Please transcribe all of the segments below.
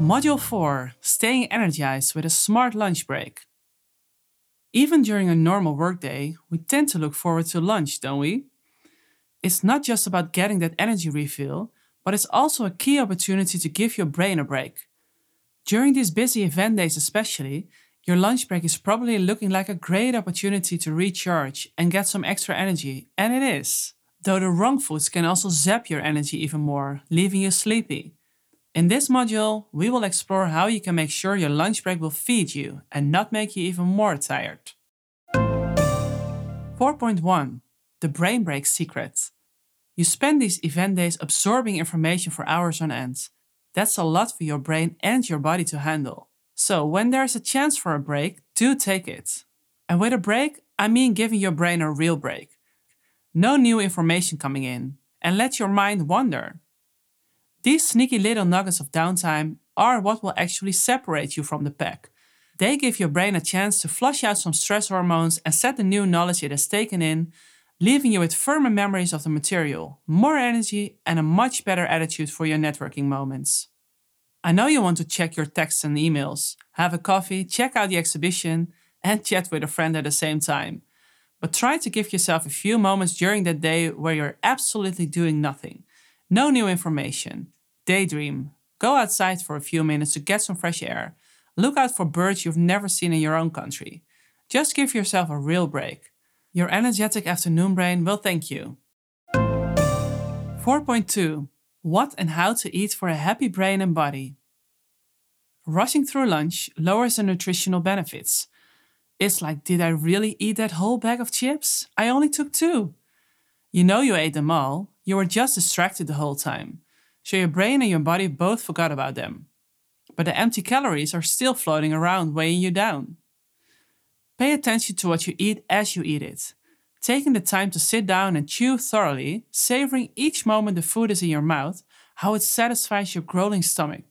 Module 4 Staying Energized with a Smart Lunch Break. Even during a normal workday, we tend to look forward to lunch, don't we? It's not just about getting that energy refill, but it's also a key opportunity to give your brain a break. During these busy event days, especially, your lunch break is probably looking like a great opportunity to recharge and get some extra energy, and it is. Though the wrong foods can also zap your energy even more, leaving you sleepy. In this module, we will explore how you can make sure your lunch break will feed you and not make you even more tired. 4.1 The Brain Break Secret. You spend these event days absorbing information for hours on end. That's a lot for your brain and your body to handle. So, when there's a chance for a break, do take it. And with a break, I mean giving your brain a real break. No new information coming in, and let your mind wander. These sneaky little nuggets of downtime are what will actually separate you from the pack. They give your brain a chance to flush out some stress hormones and set the new knowledge it has taken in, leaving you with firmer memories of the material, more energy, and a much better attitude for your networking moments. I know you want to check your texts and emails, have a coffee, check out the exhibition, and chat with a friend at the same time. But try to give yourself a few moments during that day where you're absolutely doing nothing. No new information, Daydream. Go outside for a few minutes to get some fresh air. Look out for birds you've never seen in your own country. Just give yourself a real break. Your energetic afternoon brain will thank you. 4.2 What and how to eat for a happy brain and body. Rushing through lunch lowers the nutritional benefits. It's like, did I really eat that whole bag of chips? I only took two. You know you ate them all, you were just distracted the whole time so your brain and your body both forgot about them. But the empty calories are still floating around, weighing you down. Pay attention to what you eat as you eat it, taking the time to sit down and chew thoroughly, savoring each moment the food is in your mouth, how it satisfies your growling stomach.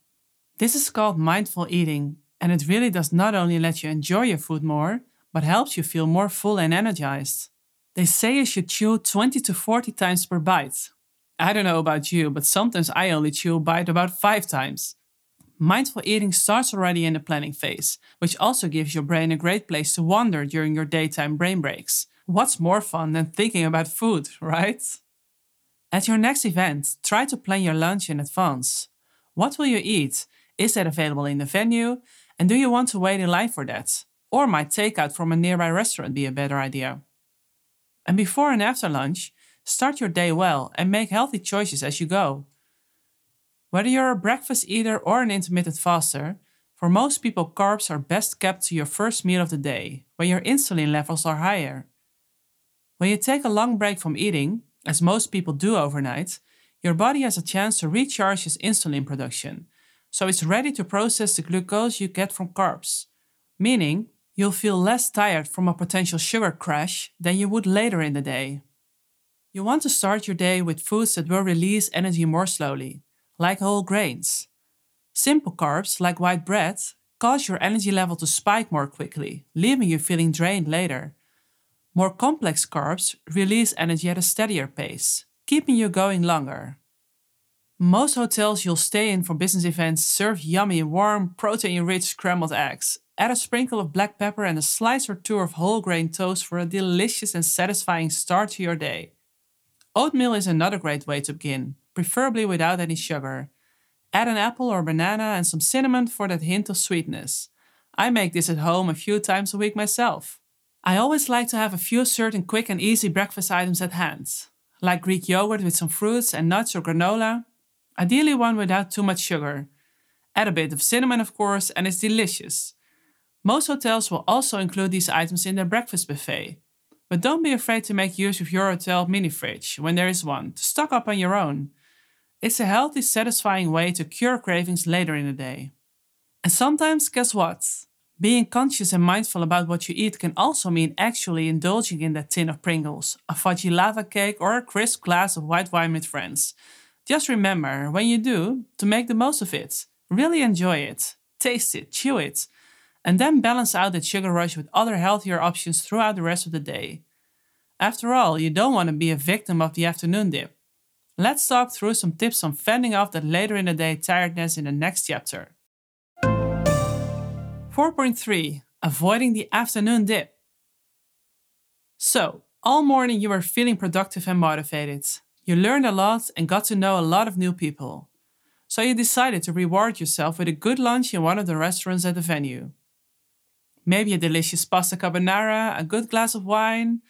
This is called mindful eating, and it really does not only let you enjoy your food more, but helps you feel more full and energized. They say you should chew 20 to 40 times per bite, I don't know about you, but sometimes I only chew a bite about five times. Mindful eating starts already in the planning phase, which also gives your brain a great place to wander during your daytime brain breaks. What's more fun than thinking about food, right? At your next event, try to plan your lunch in advance. What will you eat? Is that available in the venue? And do you want to wait in line for that? Or might takeout from a nearby restaurant be a better idea? And before and after lunch, Start your day well and make healthy choices as you go. Whether you're a breakfast eater or an intermittent faster, for most people, carbs are best kept to your first meal of the day, when your insulin levels are higher. When you take a long break from eating, as most people do overnight, your body has a chance to recharge its insulin production, so it's ready to process the glucose you get from carbs, meaning you'll feel less tired from a potential sugar crash than you would later in the day. You want to start your day with foods that will release energy more slowly, like whole grains. Simple carbs, like white bread, cause your energy level to spike more quickly, leaving you feeling drained later. More complex carbs release energy at a steadier pace, keeping you going longer. Most hotels you'll stay in for business events serve yummy, warm, protein rich scrambled eggs. Add a sprinkle of black pepper and a slice or two of whole grain toast for a delicious and satisfying start to your day. Oatmeal is another great way to begin, preferably without any sugar. Add an apple or banana and some cinnamon for that hint of sweetness. I make this at home a few times a week myself. I always like to have a few certain quick and easy breakfast items at hand, like Greek yogurt with some fruits and nuts or granola, ideally one without too much sugar. Add a bit of cinnamon, of course, and it's delicious. Most hotels will also include these items in their breakfast buffet, but don't be afraid to make use of your hotel mini fridge when there is one to stock up on your own. It's a healthy, satisfying way to cure cravings later in the day. And sometimes, guess what? Being conscious and mindful about what you eat can also mean actually indulging in that tin of Pringles, a fudgy lava cake, or a crisp glass of white wine with friends. Just remember, when you do, to make the most of it. Really enjoy it, taste it, chew it, and then balance out that sugar rush with other healthier options throughout the rest of the day. After all, you don't want to be a victim of the afternoon dip. Let's talk through some tips on fending off that later in the day tiredness in the next chapter. 4.3 Avoiding the afternoon dip. So, all morning you were feeling productive and motivated. You learned a lot and got to know a lot of new people. So you decided to reward yourself with a good lunch in one of the restaurants at the venue. Maybe a delicious pasta carbonara, a good glass of wine,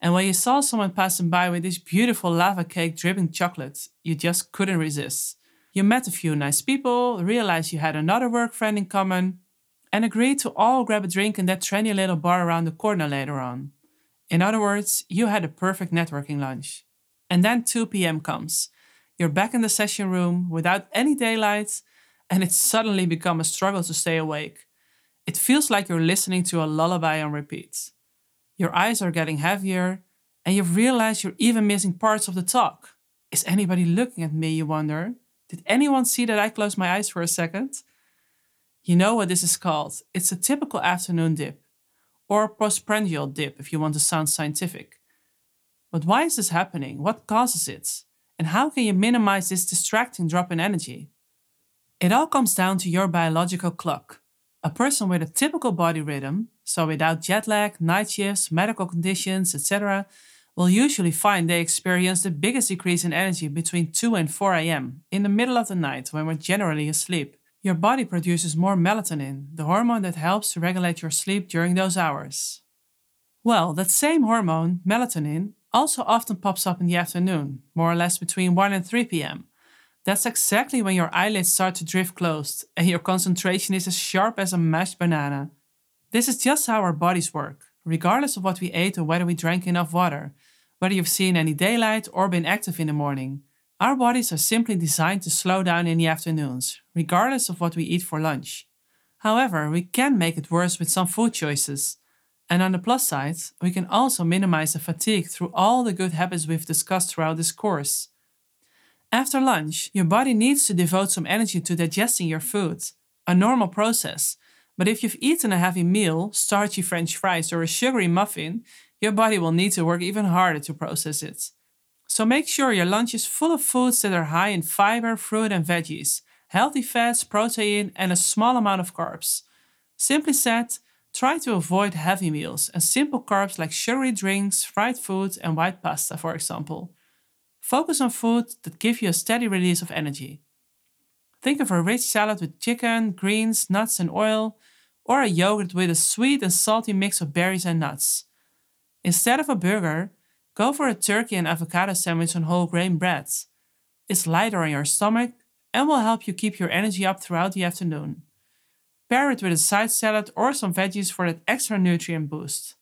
and when you saw someone passing by with this beautiful lava cake dripping chocolate, you just couldn't resist. You met a few nice people, realized you had another work friend in common, and agreed to all grab a drink in that trendy little bar around the corner later on. In other words, you had a perfect networking lunch. And then 2 p.m. comes. You're back in the session room without any daylight, and it's suddenly become a struggle to stay awake. It feels like you're listening to a lullaby on repeat. Your eyes are getting heavier, and you've realized you're even missing parts of the talk. Is anybody looking at me, you wonder? Did anyone see that I closed my eyes for a second? You know what this is called. It's a typical afternoon dip, or postprandial dip if you want to sound scientific. But why is this happening? What causes it? And how can you minimize this distracting drop in energy? It all comes down to your biological clock. A person with a typical body rhythm, so without jet lag, night shifts, medical conditions, etc., will usually find they experience the biggest decrease in energy between 2 and 4 am, in the middle of the night when we're generally asleep. Your body produces more melatonin, the hormone that helps to regulate your sleep during those hours. Well, that same hormone, melatonin, also often pops up in the afternoon, more or less between 1 and 3 pm. That's exactly when your eyelids start to drift closed and your concentration is as sharp as a mashed banana. This is just how our bodies work, regardless of what we ate or whether we drank enough water, whether you've seen any daylight or been active in the morning. Our bodies are simply designed to slow down in the afternoons, regardless of what we eat for lunch. However, we can make it worse with some food choices. And on the plus side, we can also minimize the fatigue through all the good habits we've discussed throughout this course. After lunch, your body needs to devote some energy to digesting your food, a normal process. But if you've eaten a heavy meal, starchy french fries, or a sugary muffin, your body will need to work even harder to process it. So make sure your lunch is full of foods that are high in fiber, fruit, and veggies, healthy fats, protein, and a small amount of carbs. Simply said, try to avoid heavy meals and simple carbs like sugary drinks, fried food, and white pasta, for example. Focus on food that give you a steady release of energy. Think of a rich salad with chicken, greens, nuts, and oil, or a yogurt with a sweet and salty mix of berries and nuts. Instead of a burger, go for a turkey and avocado sandwich on whole grain bread. It's lighter on your stomach and will help you keep your energy up throughout the afternoon. Pair it with a side salad or some veggies for that extra nutrient boost.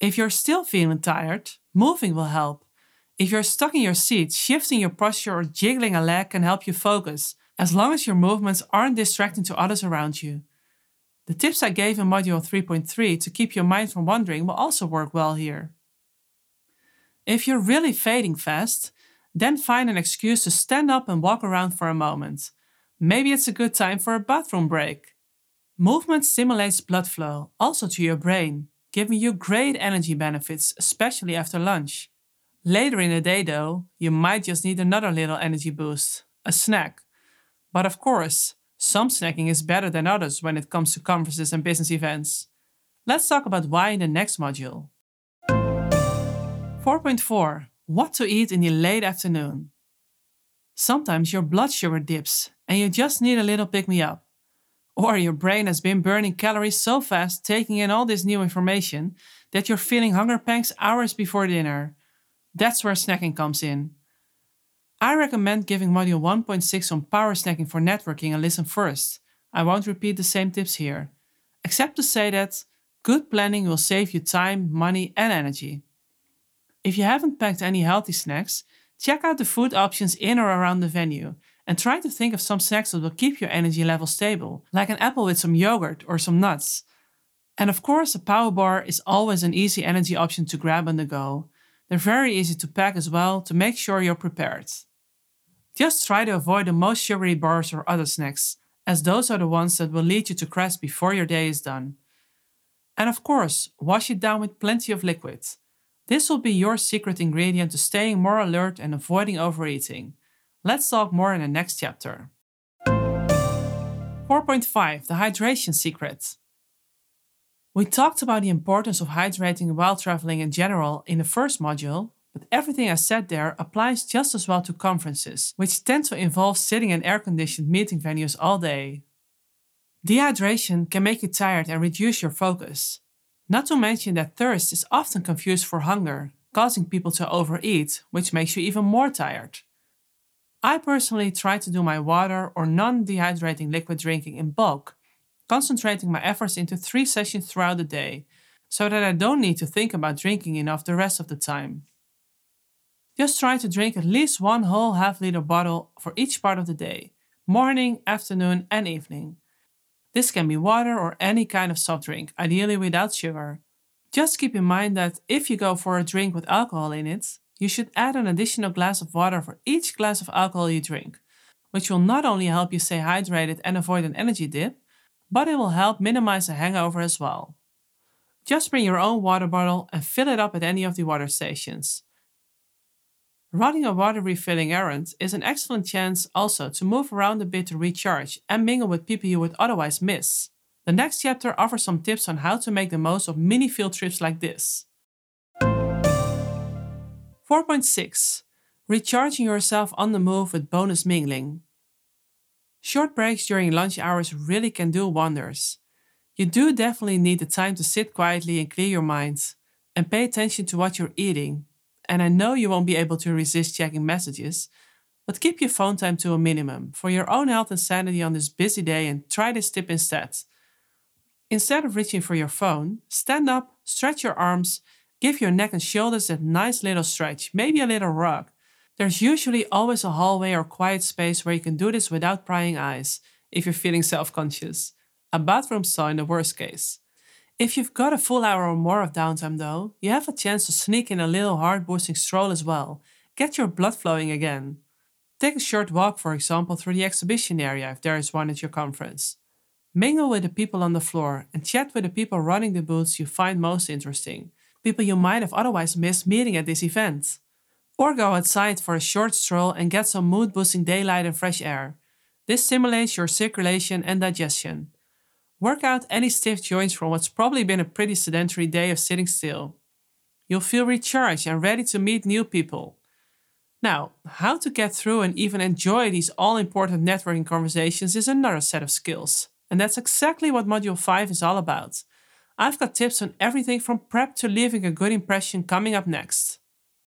If you're still feeling tired, moving will help. If you're stuck in your seat, shifting your posture or jiggling a leg can help you focus, as long as your movements aren't distracting to others around you. The tips I gave in Module 3.3 to keep your mind from wandering will also work well here. If you're really fading fast, then find an excuse to stand up and walk around for a moment. Maybe it's a good time for a bathroom break. Movement stimulates blood flow, also to your brain, giving you great energy benefits, especially after lunch. Later in the day, though, you might just need another little energy boost a snack. But of course, some snacking is better than others when it comes to conferences and business events. Let's talk about why in the next module. 4.4 What to eat in the late afternoon. Sometimes your blood sugar dips and you just need a little pick me up. Or your brain has been burning calories so fast taking in all this new information that you're feeling hunger pangs hours before dinner that's where snacking comes in. I recommend giving Module 1.6 on power snacking for networking a listen first. I won't repeat the same tips here, except to say that good planning will save you time, money, and energy. If you haven't packed any healthy snacks, check out the food options in or around the venue and try to think of some snacks that will keep your energy level stable, like an apple with some yogurt or some nuts. And of course, a power bar is always an easy energy option to grab on the go, they're very easy to pack as well to make sure you're prepared. Just try to avoid the most sugary bars or other snacks, as those are the ones that will lead you to crash before your day is done. And of course, wash it down with plenty of liquid. This will be your secret ingredient to staying more alert and avoiding overeating. Let's talk more in the next chapter. 4.5 The Hydration Secret. We talked about the importance of hydrating while traveling in general in the first module, but everything I said there applies just as well to conferences, which tend to involve sitting in air conditioned meeting venues all day. Dehydration can make you tired and reduce your focus. Not to mention that thirst is often confused for hunger, causing people to overeat, which makes you even more tired. I personally try to do my water or non dehydrating liquid drinking in bulk concentrating my efforts into three sessions throughout the day so that I don't need to think about drinking enough the rest of the time. Just try to drink at least one whole half liter bottle for each part of the day morning, afternoon, and evening. This can be water or any kind of soft drink, ideally without sugar. Just keep in mind that if you go for a drink with alcohol in it, you should add an additional glass of water for each glass of alcohol you drink, which will not only help you stay hydrated and avoid an energy dip, but it will help minimize a hangover as well. Just bring your own water bottle and fill it up at any of the water stations. Running a water refilling errand is an excellent chance also to move around a bit to recharge and mingle with people you would otherwise miss. The next chapter offers some tips on how to make the most of mini field trips like this. 4.6 Recharging yourself on the move with bonus mingling. Short breaks during lunch hours really can do wonders. You do definitely need the time to sit quietly and clear your mind and pay attention to what you're eating. And I know you won't be able to resist checking messages, but keep your phone time to a minimum for your own health and sanity on this busy day and try this tip instead. Instead of reaching for your phone, stand up, stretch your arms, give your neck and shoulders a nice little stretch, maybe a little rug, there's usually always a hallway or quiet space where you can do this without prying eyes if you're feeling self conscious. A bathroom stall in the worst case. If you've got a full hour or more of downtime, though, you have a chance to sneak in a little heart boosting stroll as well. Get your blood flowing again. Take a short walk, for example, through the exhibition area if there is one at your conference. Mingle with the people on the floor and chat with the people running the booths you find most interesting, people you might have otherwise missed meeting at this event. Or go outside for a short stroll and get some mood boosting daylight and fresh air. This stimulates your circulation and digestion. Work out any stiff joints from what's probably been a pretty sedentary day of sitting still. You'll feel recharged and ready to meet new people. Now, how to get through and even enjoy these all important networking conversations is another set of skills. And that's exactly what Module 5 is all about. I've got tips on everything from prep to leaving a good impression coming up next.